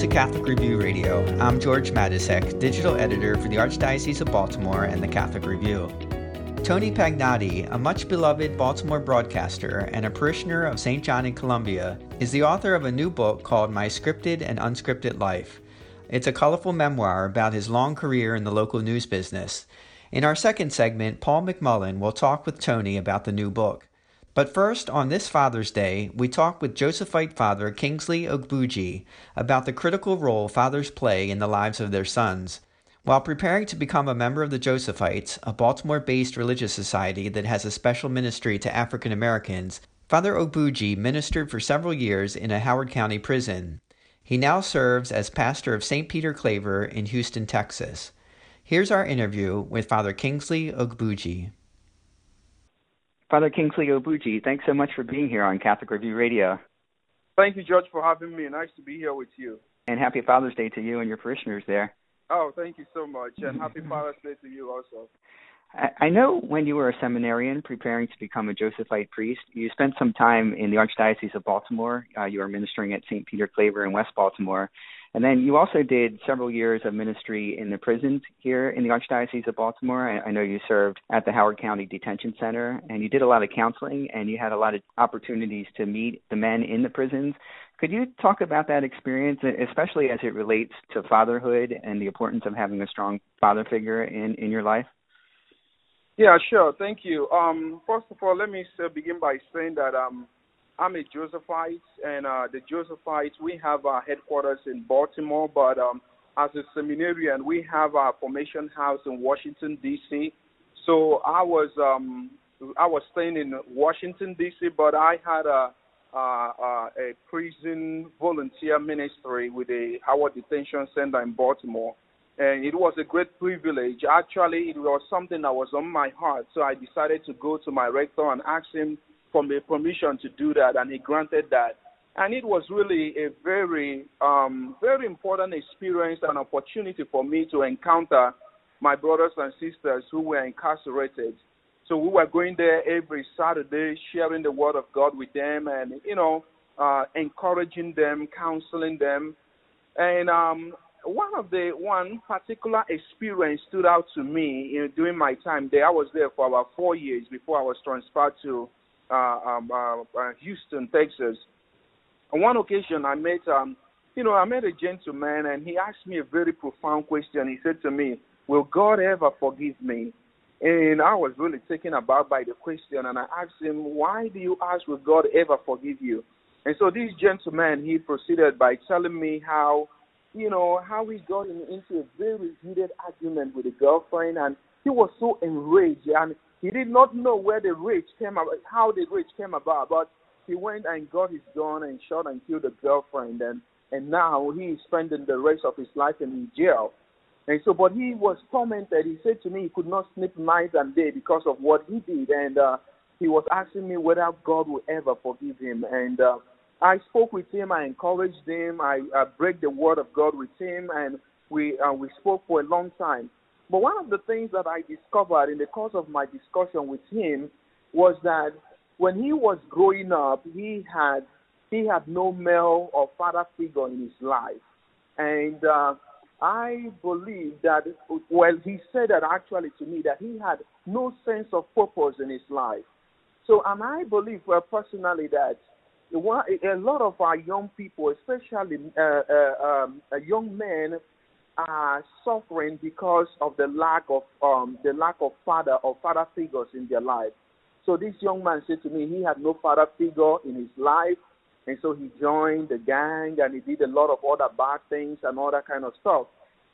To Catholic Review Radio. I'm George Matysek, digital editor for the Archdiocese of Baltimore and the Catholic Review. Tony Pagnotti, a much beloved Baltimore broadcaster and a parishioner of St. John in Columbia, is the author of a new book called My Scripted and Unscripted Life. It's a colorful memoir about his long career in the local news business. In our second segment, Paul McMullen will talk with Tony about the new book. But first, on this Father's Day, we talk with Josephite father Kingsley Ogbuji about the critical role fathers play in the lives of their sons. While preparing to become a member of the Josephites, a Baltimore based religious society that has a special ministry to African Americans, Father Ogbuji ministered for several years in a Howard County prison. He now serves as pastor of St. Peter Claver in Houston, Texas. Here's our interview with Father Kingsley Ogbuji. Father Kingsley Ogbuji, thanks so much for being here on Catholic Review Radio. Thank you, George, for having me. Nice to be here with you. And happy Father's Day to you and your parishioners there. Oh, thank you so much. And happy Father's Day to you also. I know when you were a seminarian preparing to become a Josephite priest, you spent some time in the Archdiocese of Baltimore. Uh, you were ministering at St. Peter Claver in West Baltimore. And then you also did several years of ministry in the prisons here in the Archdiocese of Baltimore. I, know you served at the Howard County Detention Center and you did a lot of counseling and you had a lot of opportunities to meet the men in the prisons. Could you talk about that experience, especially as it relates to fatherhood and the importance of having a strong father figure in, in your life? Yeah, sure. Thank you. Um, first of all, let me begin by saying that um, I'm a Josephite, and uh, the Josephites, we have our headquarters in Baltimore, but um, as a seminarian, we have our formation house in Washington, D.C. So I was um, I was staying in Washington, D.C., but I had a, uh, a prison volunteer ministry with the Howard Detention Center in Baltimore. And it was a great privilege. Actually, it was something that was on my heart. So I decided to go to my rector and ask him for me permission to do that, and he granted that. And it was really a very, um, very important experience and opportunity for me to encounter my brothers and sisters who were incarcerated. So we were going there every Saturday, sharing the word of God with them, and you know, uh, encouraging them, counseling them. And um, one of the one particular experience stood out to me you know, during my time there. I was there for about four years before I was transferred to um, uh, uh, Houston, Texas. On one occasion, I met, um, you know, I met a gentleman, and he asked me a very profound question. He said to me, "Will God ever forgive me?" And I was really taken aback by the question, and I asked him, "Why do you ask, will God ever forgive you?" And so this gentleman, he proceeded by telling me how, you know, how he got into a very heated argument with a girlfriend, and he was so enraged, and he did not know where the rage came about, how the rage came about, but he went and got his gun and shot and killed a girlfriend, and and now he is spending the rest of his life in jail. And so, but he was tormented. He said to me he could not sleep night and day because of what he did, and uh, he was asking me whether God will ever forgive him. And uh, I spoke with him. I encouraged him. I, I break the word of God with him, and we uh, we spoke for a long time. But one of the things that I discovered in the course of my discussion with him was that when he was growing up, he had he had no male or father figure in his life, and uh, I believe that well, he said that actually to me that he had no sense of purpose in his life. So, and I believe well, personally that a lot of our young people, especially uh, uh, um, young men, are suffering because of the lack of um, the lack of father or father figures in their life. So this young man said to me he had no father figure in his life, and so he joined the gang and he did a lot of other bad things and all that kind of stuff.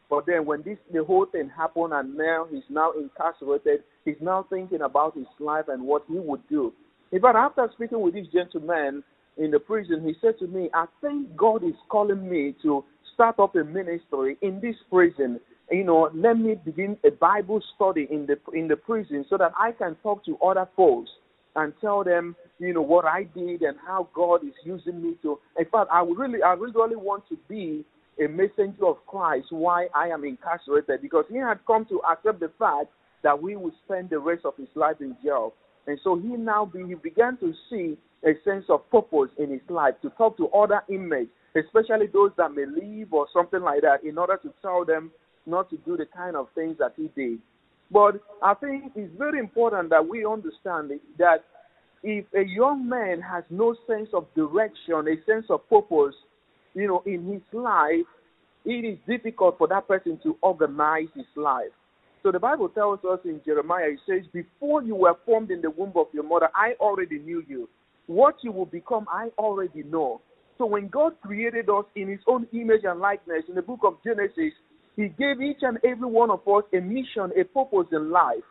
But then when this the whole thing happened and now he's now incarcerated, he's now thinking about his life and what he would do. In fact, after speaking with this gentleman in the prison, he said to me, I think God is calling me to start up a ministry in this prison. You know, let me begin a Bible study in the in the prison so that I can talk to other folks and tell them, you know, what I did and how God is using me to. In fact, I really, I really, really want to be a messenger of Christ why I am incarcerated because he had come to accept the fact that we would spend the rest of his life in jail. And so he now be, he began to see a sense of purpose in his life to talk to other inmates, especially those that may leave or something like that, in order to tell them not to do the kind of things that he did. But I think it's very important that we understand that if a young man has no sense of direction, a sense of purpose, you know, in his life, it is difficult for that person to organize his life. So the Bible tells us in Jeremiah, it says, Before you were formed in the womb of your mother, I already knew you. What you will become, I already know. So when God created us in his own image and likeness, in the book of Genesis, he gave each and every one of us a mission, a purpose in life.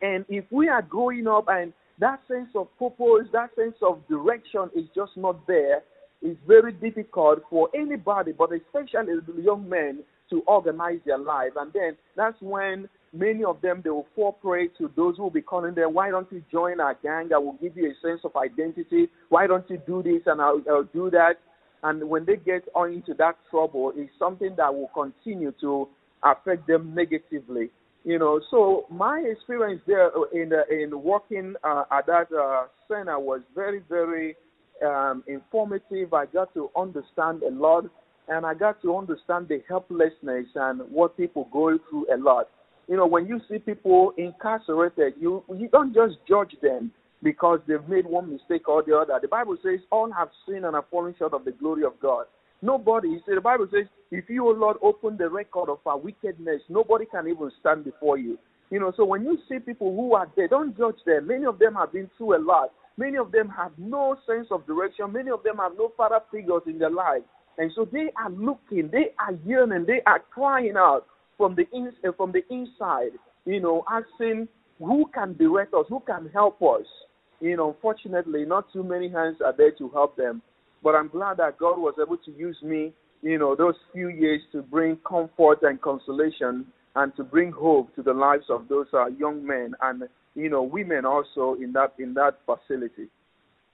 And if we are growing up and that sense of purpose, that sense of direction is just not there, it's very difficult for anybody, but especially the young men, to organize their life. And then that's when many of them they will fall prey to those who will be calling them, why don't you join our gang? I will give you a sense of identity. Why don't you do this and I'll, I'll do that? And when they get on into that trouble, it's something that will continue to affect them negatively. You know, so my experience there in the, in working uh, at that uh, center was very, very um, informative. I got to understand a lot, and I got to understand the helplessness and what people go through a lot. You know, when you see people incarcerated, you you don't just judge them because they've made one mistake or the other. The Bible says all have sinned and have fallen short of the glory of God. Nobody, see, the Bible says, if you, O Lord, open the record of our wickedness, nobody can even stand before you. You know, so when you see people who are there, don't judge them. Many of them have been through a lot. Many of them have no sense of direction. Many of them have no father figures in their life. And so they are looking, they are yearning, they are crying out from the, in, from the inside, you know, asking, who can direct us? Who can help us? you know, unfortunately, not too many hands are there to help them. But I'm glad that God was able to use me, you know, those few years to bring comfort and consolation and to bring hope to the lives of those uh, young men and you know women also in that in that facility.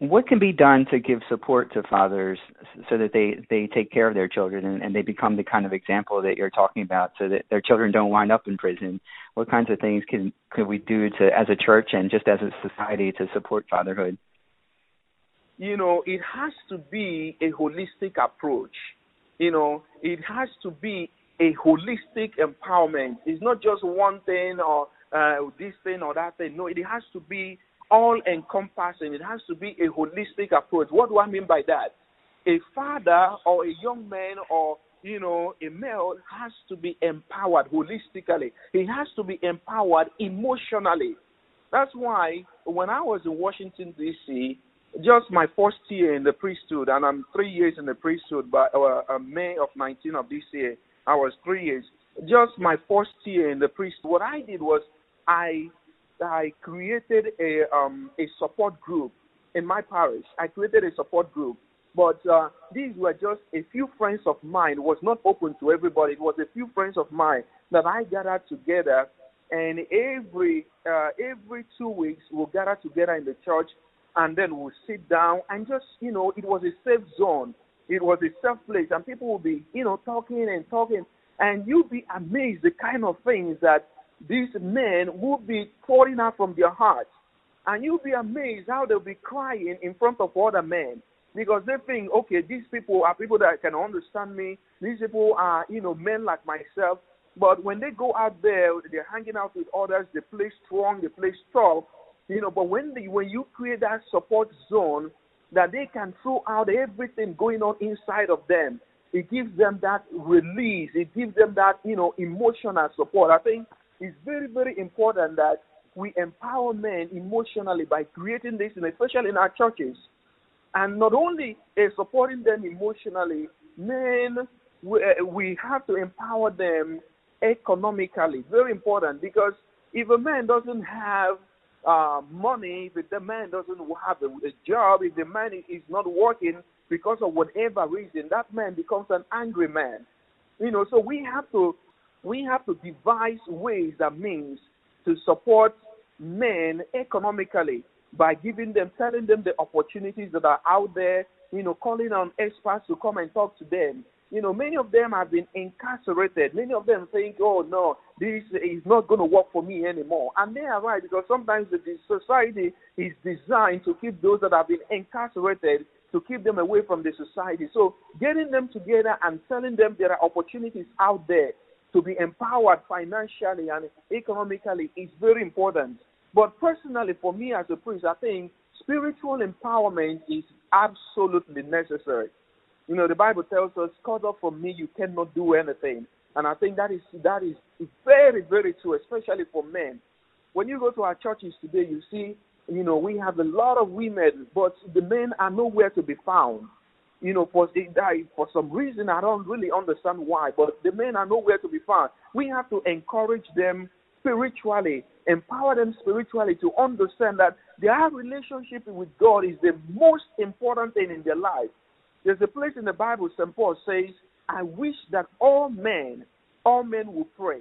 What can be done to give support to fathers so that they they take care of their children and, and they become the kind of example that you're talking about, so that their children don't wind up in prison? What kinds of things can could we do to as a church and just as a society to support fatherhood? You know, it has to be a holistic approach. You know, it has to be a holistic empowerment. It's not just one thing or uh, this thing or that thing. No, it has to be all encompassing. It has to be a holistic approach. What do I mean by that? A father or a young man or you know, a male has to be empowered holistically. He has to be empowered emotionally. That's why when I was in Washington D.C., just my first year in the priesthood, and I'm three years in the priesthood. By uh, uh, May of 19 of this year, I was three years. Just my first year in the priesthood. What I did was I I created a um, a support group in my parish. I created a support group, but uh, these were just a few friends of mine. It was not open to everybody. It was a few friends of mine that I gathered together, and every uh, every two weeks we'll gather together in the church, and then we'll sit down and just you know it was a safe zone. It was a safe place, and people will be you know talking and talking, and you'll be amazed the kind of things that these men will be pouring out from their hearts. And you'll be amazed how they'll be crying in front of other men because they think, okay, these people are people that can understand me. These people are, you know, men like myself. But when they go out there, they're hanging out with others. They play strong. They play tough. You know, but when they, when you create that support zone that they can throw out everything going on inside of them, it gives them that release. It gives them that you know emotional support. I think it's very, very important that we empower men emotionally by creating this, and especially in our churches. And not only uh, supporting them emotionally, men we, uh, we have to empower them economically. Very important because if a man doesn't have uh, money, if the man doesn't have a, a job, if the man is not working because of whatever reason, that man becomes an angry man. You know, so we have to we have to devise ways that means to support men economically by giving them, telling them the opportunities that are out there, you know, calling on experts to come and talk to them. You know, many of them have been incarcerated. Many of them think, oh no, this is not going to work for me anymore. And they are right because sometimes the society is designed to keep those that have been incarcerated to keep them away from the society. So getting them together and telling them there are opportunities out there to be empowered financially and economically is very important. But personally, for me as a priest, I think spiritual empowerment is absolutely necessary. You know, the Bible tells us, "Cut off from me, you cannot do anything." And I think that is that is very, very true, especially for men. When you go to our churches today, you see, you know, we have a lot of women, but the men are nowhere to be found you know, for they die for some reason I don't really understand why, but the men are nowhere to be found. We have to encourage them spiritually, empower them spiritually to understand that their relationship with God is the most important thing in their life. There's a place in the Bible St. Paul says, I wish that all men, all men will pray.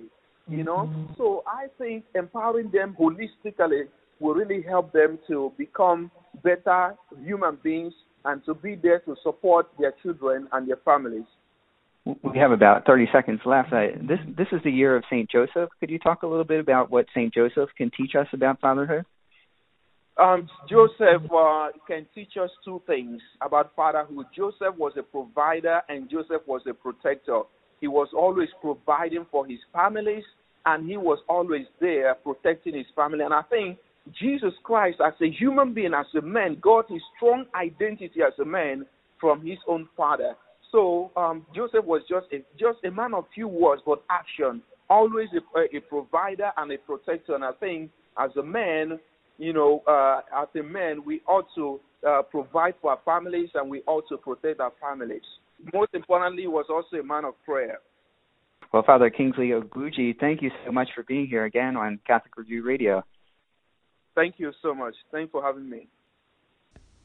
You know? Mm-hmm. So I think empowering them holistically will really help them to become better human beings and to be there to support their children and their families. We have about 30 seconds left. Uh, this this is the year of Saint Joseph. Could you talk a little bit about what Saint Joseph can teach us about fatherhood? Um, Joseph uh, can teach us two things about fatherhood. Joseph was a provider and Joseph was a protector. He was always providing for his families and he was always there protecting his family. And I think Jesus Christ, as a human being, as a man, got his strong identity as a man from his own father. So um, Joseph was just a, just a man of few words, but action. Always a, a provider and a protector. And I think as a man, you know, uh, as a man, we ought to uh, provide for our families and we ought to protect our families. Most importantly, was also a man of prayer. Well, Father Kingsley Ogbuji, thank you so much for being here again on Catholic Review Radio. Thank you so much. Thanks for having me.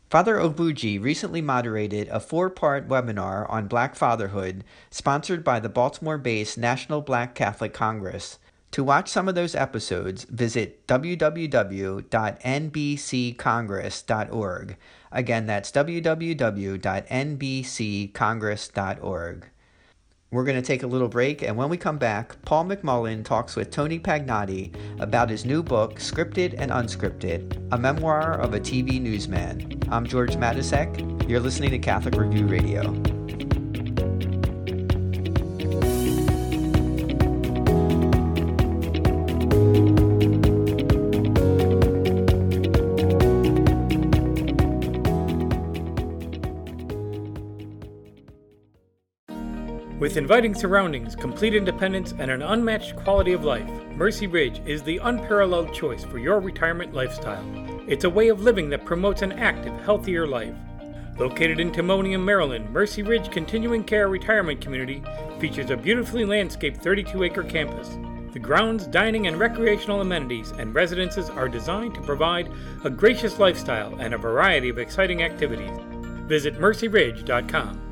Father Ogbuji recently moderated a four part webinar on Black fatherhood sponsored by the Baltimore based National Black Catholic Congress. To watch some of those episodes, visit www.nbccongress.org. Again, that's www.nbccongress.org. We're going to take a little break, and when we come back, Paul McMullen talks with Tony Pagnotti about his new book, Scripted and Unscripted A Memoir of a TV Newsman. I'm George Matysek. You're listening to Catholic Review Radio. With inviting surroundings, complete independence, and an unmatched quality of life, Mercy Ridge is the unparalleled choice for your retirement lifestyle. It's a way of living that promotes an active, healthier life. Located in Timonium, Maryland, Mercy Ridge Continuing Care Retirement Community features a beautifully landscaped 32 acre campus. The grounds, dining, and recreational amenities and residences are designed to provide a gracious lifestyle and a variety of exciting activities. Visit mercyridge.com.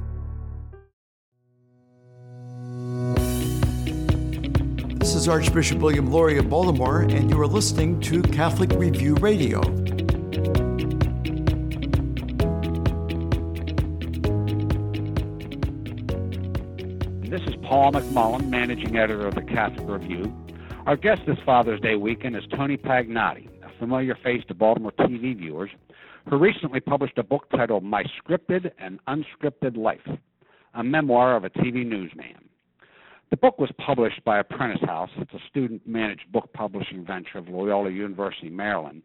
is Archbishop William Lori of Baltimore, and you are listening to Catholic Review Radio. This is Paul McMullen, managing editor of the Catholic Review. Our guest this Father's Day weekend is Tony Pagnotti, a familiar face to Baltimore TV viewers, who recently published a book titled My Scripted and Unscripted Life a memoir of a TV newsman. The book was published by Apprentice House. It's a student managed book publishing venture of Loyola University, Maryland.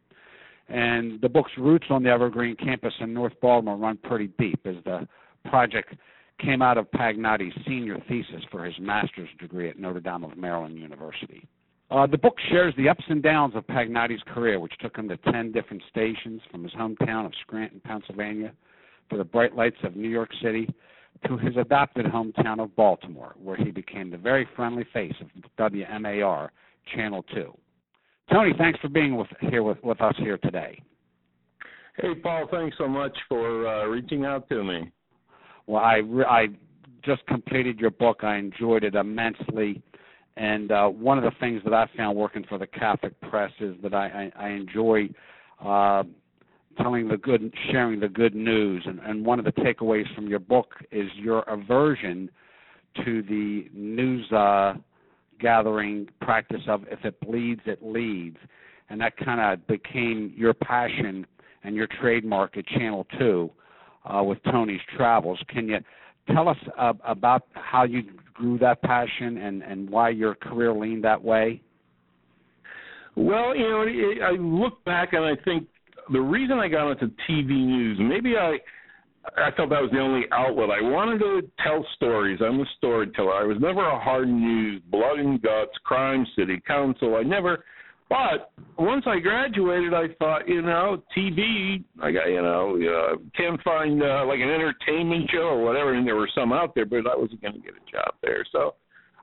And the book's roots on the Evergreen campus in North Baltimore run pretty deep as the project came out of Pagnotti's senior thesis for his master's degree at Notre Dame of Maryland University. Uh, the book shares the ups and downs of Pagnotti's career, which took him to 10 different stations from his hometown of Scranton, Pennsylvania, to the bright lights of New York City, to his adopted hometown of Baltimore, where he became the very friendly face of WMAR Channel 2. Tony, thanks for being with, here with, with us here today. Hey, Paul, thanks so much for uh, reaching out to me. Well, I, I just completed your book. I enjoyed it immensely. And uh, one of the things that I found working for the Catholic press is that I, I, I enjoy uh, telling the good, sharing the good news. And, and one of the takeaways from your book is your aversion to the news uh, gathering practice of if it bleeds, it leads. And that kind of became your passion and your trademark at Channel 2 uh, with Tony's Travels. Can you tell us uh, about how you grew that passion and, and why your career leaned that way? Well, you know, I look back and I think the reason I got into TV news, maybe I I thought that was the only outlet. I wanted to tell stories. I'm a storyteller. I was never a hard news, blood and guts, crime city, council. I never but once I graduated, I thought, you know, TV, I got, you know, you know can't find uh, like an entertainment show or whatever, and there were some out there, but I wasn't going to get a job there. So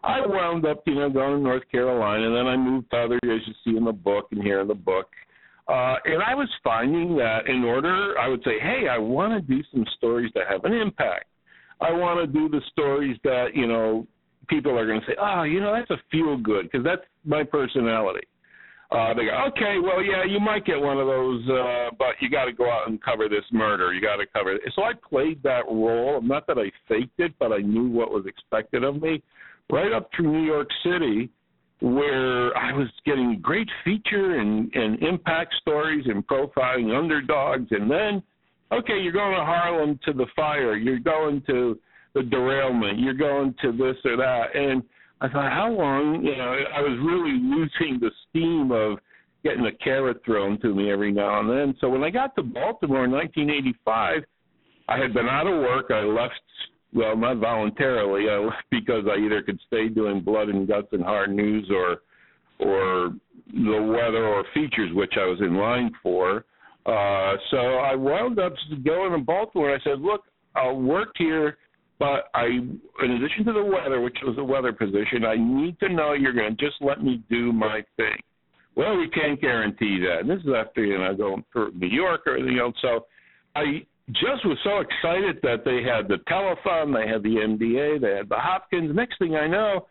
I wound up, you know, going to North Carolina, and then I moved to other, as you see in the book and here in the book. Uh, and I was finding that in order, I would say, hey, I want to do some stories that have an impact. I want to do the stories that, you know, people are going to say, oh, you know, that's a feel good, because that's my personality uh, they go, okay, well, yeah, you might get one of those, uh, but you got to go out and cover this murder. You got to cover it. So I played that role. Not that I faked it, but I knew what was expected of me. Right up through New York City, where I was getting great feature and, and impact stories and profiling underdogs. And then, okay, you're going to Harlem to the fire. You're going to the derailment. You're going to this or that. And I thought, how long? You know, I was really losing the steam of getting a carrot thrown to me every now and then. So when I got to Baltimore in 1985, I had been out of work. I left, well, not voluntarily. I left because I either could stay doing blood and guts and hard news, or, or the weather or features, which I was in line for. Uh, so I wound up going to Baltimore. I said, look, I'll work here but I, in addition to the weather, which was a weather position, I need to know you're going to just let me do my thing. Well, we can't guarantee that. And this is after you know going for New York or you know. So I just was so excited that they had the telethon, they had the MDA, they had the Hopkins. Next thing I know,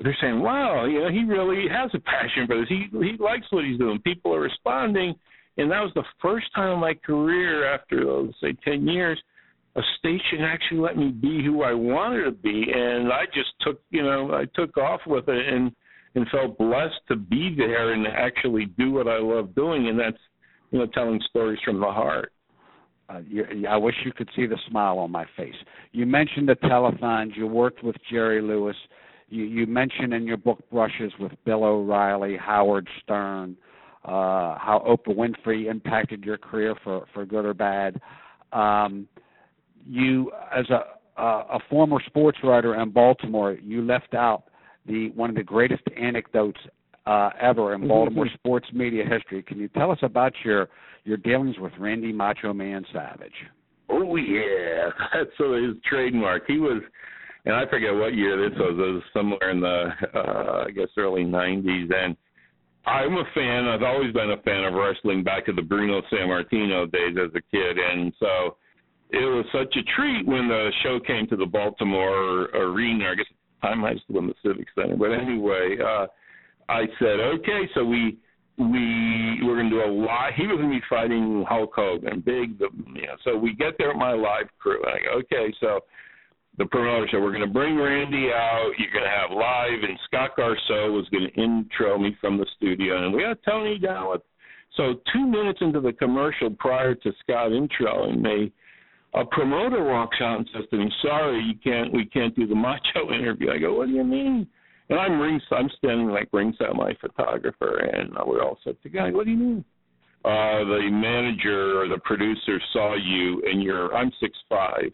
they're saying, "Wow, you know, he really has a passion for this. He he likes what he's doing. People are responding." And that was the first time in my career after those say ten years a station actually let me be who I wanted to be, and I just took you know I took off with it and and felt blessed to be there and actually do what I love doing, and that's you know telling stories from the heart. Uh, you, I wish you could see the smile on my face. You mentioned the telethons. You worked with Jerry Lewis. You, you mentioned in your book brushes with Bill O'Reilly, Howard Stern, uh, how Oprah Winfrey impacted your career for for good or bad. Um, you, as a a former sports writer in Baltimore, you left out the one of the greatest anecdotes uh, ever in Baltimore mm-hmm. sports media history. Can you tell us about your your dealings with Randy Macho Man Savage? Oh yeah, that's his trademark. He was, and I forget what year this was. It was somewhere in the uh, I guess early '90s, and I'm a fan. I've always been a fan of wrestling back to the Bruno Sammartino days as a kid, and so it was such a treat when the show came to the Baltimore arena. I guess at the time I was still in the Civic Center, but anyway, uh, I said, okay, so we we we were going to do a live. He was going to be fighting Hulk Hogan, big, the, you know. So we get there with my live crew, and I go, okay, so the promoter said we're going to bring Randy out. You're going to have live, and Scott Garceau was going to intro me from the studio, and we had Tony down with. So two minutes into the commercial, prior to Scott introing me, a promoter walks out and says to me, "Sorry, you can't. We can't do the macho interview." I go, "What do you mean?" And I'm rings. I'm standing like ringside my photographer, and we're all set to go. What do you mean? Uh, the manager or the producer saw you, and you're. I'm six five,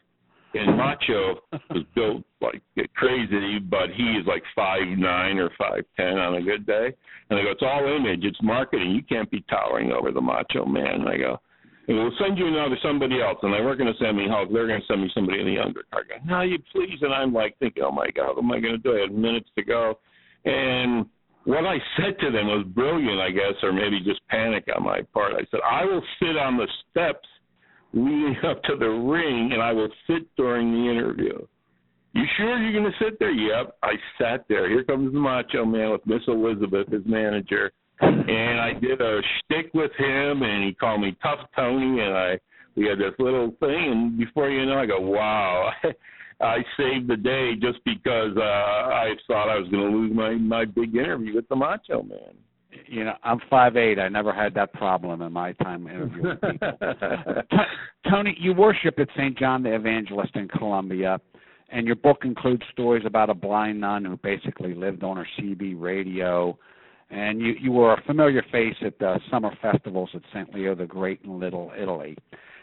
and Macho was built like crazy, but he is like five nine or five ten on a good day. And I go, it's all image, it's marketing. You can't be towering over the Macho Man. And I go, and we'll send you now to somebody else. And they weren't going to send me Hulk. They're going to send me somebody in the undercard. I go, no, you please. And I'm like thinking, oh my God, what am I going to do? I had minutes to go. And what I said to them was brilliant, I guess, or maybe just panic on my part. I said, I will sit on the steps leading up to the ring, and I will sit during the interview. You sure you're going to sit there? Yep. I sat there. Here comes the Macho Man with Miss Elizabeth, his manager, and I did a shtick with him, and he called me Tough Tony, and I we had this little thing, and before you know, I go, wow. I saved the day just because uh, I thought I was going to lose my my big interview with the Macho Man you know, I'm five eight. I never had that problem in my time interviewing people. Tony, you worship at St. John the Evangelist in Columbia, and your book includes stories about a blind nun who basically lived on her CB radio. And you you were a familiar face at the summer festivals at St. Leo the Great in Little Italy.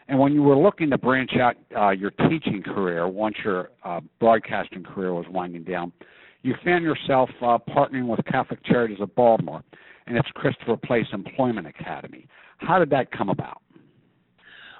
And when you were looking to branch out uh, your teaching career, once your uh, broadcasting career was winding down, you found yourself uh, partnering with Catholic Charities of Baltimore and it's Christopher Place Employment Academy. How did that come about?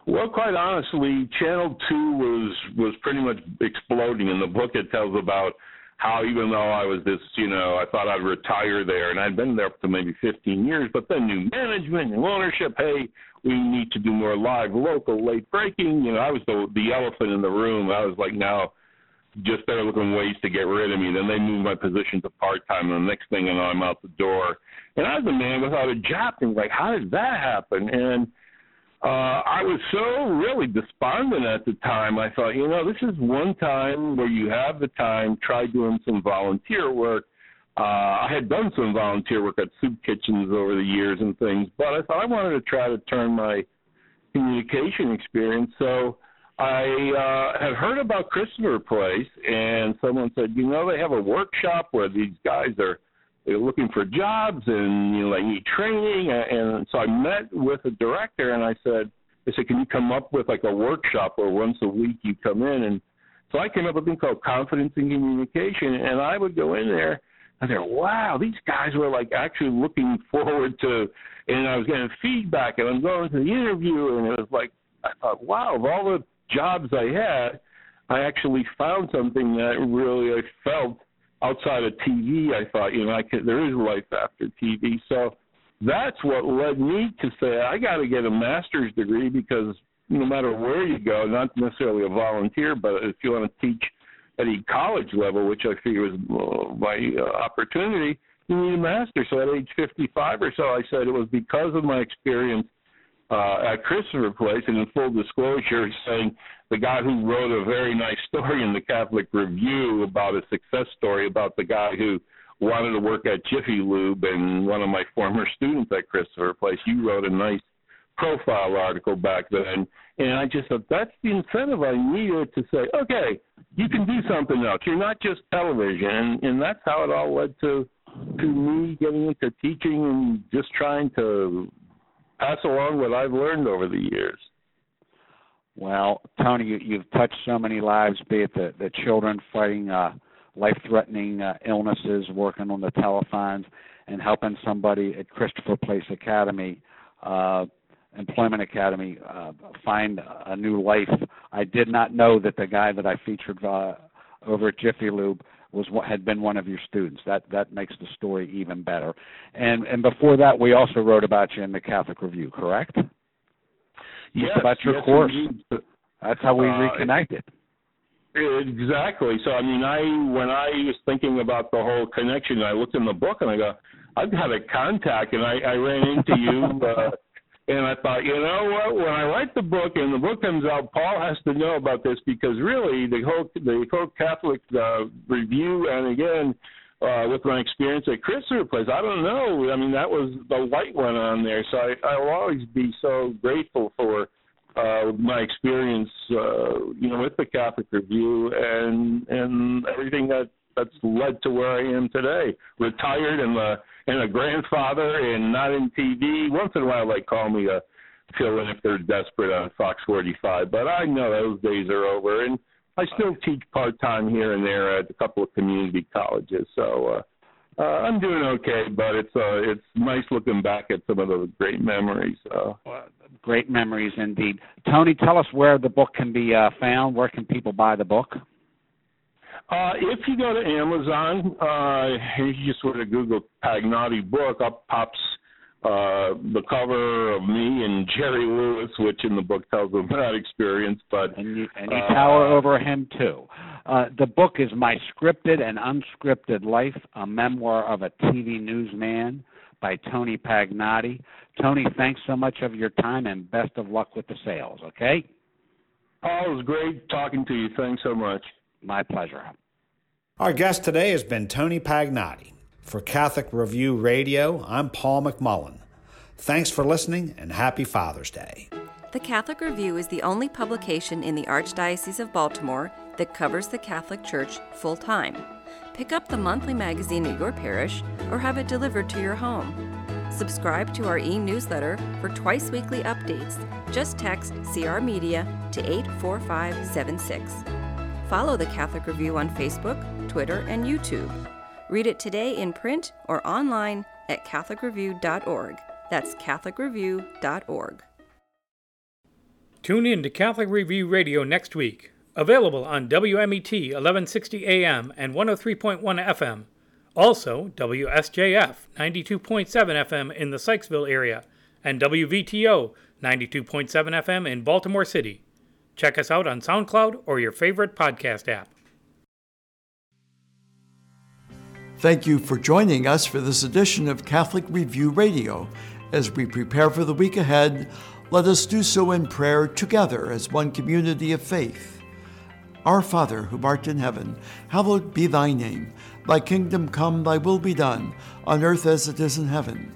Well, quite honestly, Channel Two was was pretty much exploding. In the book, it tells about how even though I was this, you know, I thought I'd retire there, and I'd been there for maybe 15 years, but then new management and ownership. Hey, we need to do more live, local, late breaking. You know, I was the the elephant in the room. I was like, now just started looking ways to get rid of me. Then they moved my position to part time, and the next thing you know, I'm out the door. And I was a man without a job, and like, how did that happen? And uh, I was so really despondent at the time. I thought, you know, this is one time where you have the time. Try doing some volunteer work. Uh, I had done some volunteer work at soup kitchens over the years and things, but I thought I wanted to try to turn my communication experience. So I uh, had heard about Christopher Place, and someone said, you know, they have a workshop where these guys are they're looking for jobs and you know they need training. And so I met with a director, and I said, I said, can you come up with like a workshop where once a week you come in? And so I came up with a thing called confidence in communication, and I would go in there. And they're wow, these guys were like actually looking forward to, and I was getting feedback, and I'm going to the interview, and it was like I thought, wow, of all the jobs I had, I actually found something that really I felt outside of TV. I thought, you know, I could, there is life after TV. So that's what led me to say I got to get a master's degree because no matter where you go, not necessarily a volunteer, but if you want to teach at a college level, which I figure was uh, my uh, opportunity, you need a master. So at age 55 or so, I said it was because of my experience uh, at Christopher Place, and in full disclosure, saying the guy who wrote a very nice story in the Catholic Review about a success story about the guy who wanted to work at Jiffy Lube, and one of my former students at Christopher Place, you wrote a nice profile article back then, and I just thought that's the incentive I needed to say, okay, you can do something else. You're not just television, and, and that's how it all led to to me getting into teaching and just trying to pass along what I've learned over the years. Well, Tony, you, you've touched so many lives, be it the, the children fighting uh, life-threatening uh, illnesses, working on the telephones, and helping somebody at Christopher Place Academy, uh, Employment Academy, uh, find a new life. I did not know that the guy that I featured uh, over at Jiffy Lube was what had been one of your students. That that makes the story even better. And and before that, we also wrote about you in the Catholic Review, correct? Yes, Just about your yes, course. Indeed. That's how we uh, reconnected. Exactly. So I mean, I when I was thinking about the whole connection, I looked in the book and I go, I've got a contact, and I, I ran into you. Uh, and I thought, you know what? When I write the book and the book comes out, Paul has to know about this because really the whole the whole Catholic uh, review, and again uh, with my experience at Christopher Place, I don't know. I mean, that was the light one on there, so I, I will always be so grateful for uh, my experience, uh, you know, with the Catholic Review and and everything that that's led to where I am today. Retired and a and a grandfather and not in TV. Once in a while, they call me a fill in if they're desperate on Fox 45, but I know those days are over. And I still teach part time here and there at a couple of community colleges. So. uh uh, I'm doing okay, but it's uh, it's nice looking back at some of those great memories. Uh, great memories indeed. Tony, tell us where the book can be uh, found. Where can people buy the book? Uh, if you go to Amazon, uh, you just sort of Google Pagnotti book, up pops uh, the cover of me and Jerry Lewis, which in the book tells of that experience. But and you, and you uh, tower over him too. Uh, the book is My Scripted and Unscripted Life, a memoir of a TV newsman by Tony Pagnotti. Tony, thanks so much of your time and best of luck with the sales. Okay. Paul, it was great talking to you. Thanks so much. My pleasure. Our guest today has been Tony Pagnotti. For Catholic Review Radio, I'm Paul McMullen. Thanks for listening and happy Father's Day. The Catholic Review is the only publication in the Archdiocese of Baltimore that covers the Catholic Church full time. Pick up the monthly magazine at your parish or have it delivered to your home. Subscribe to our e newsletter for twice weekly updates. Just text CR Media to 84576. Follow the Catholic Review on Facebook, Twitter, and YouTube. Read it today in print or online at CatholicReview.org. That's CatholicReview.org. Tune in to Catholic Review Radio next week. Available on WMET 1160 AM and 103.1 FM. Also, WSJF 92.7 FM in the Sykesville area and WVTO 92.7 FM in Baltimore City. Check us out on SoundCloud or your favorite podcast app. Thank you for joining us for this edition of Catholic Review Radio. As we prepare for the week ahead, let us do so in prayer together as one community of faith. Our Father, who art in heaven, hallowed be thy name. Thy kingdom come, thy will be done, on earth as it is in heaven.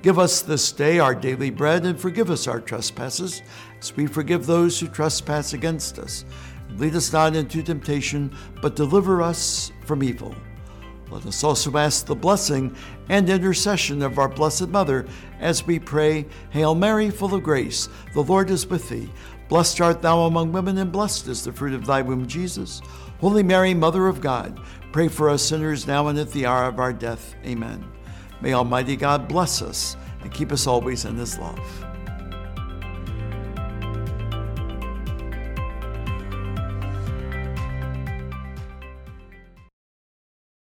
Give us this day our daily bread, and forgive us our trespasses, as we forgive those who trespass against us. Lead us not into temptation, but deliver us from evil. Let us also ask the blessing and intercession of our Blessed Mother as we pray, Hail Mary, full of grace, the Lord is with thee. Blessed art thou among women, and blessed is the fruit of thy womb, Jesus. Holy Mary, Mother of God, pray for us sinners now and at the hour of our death. Amen. May Almighty God bless us and keep us always in his love.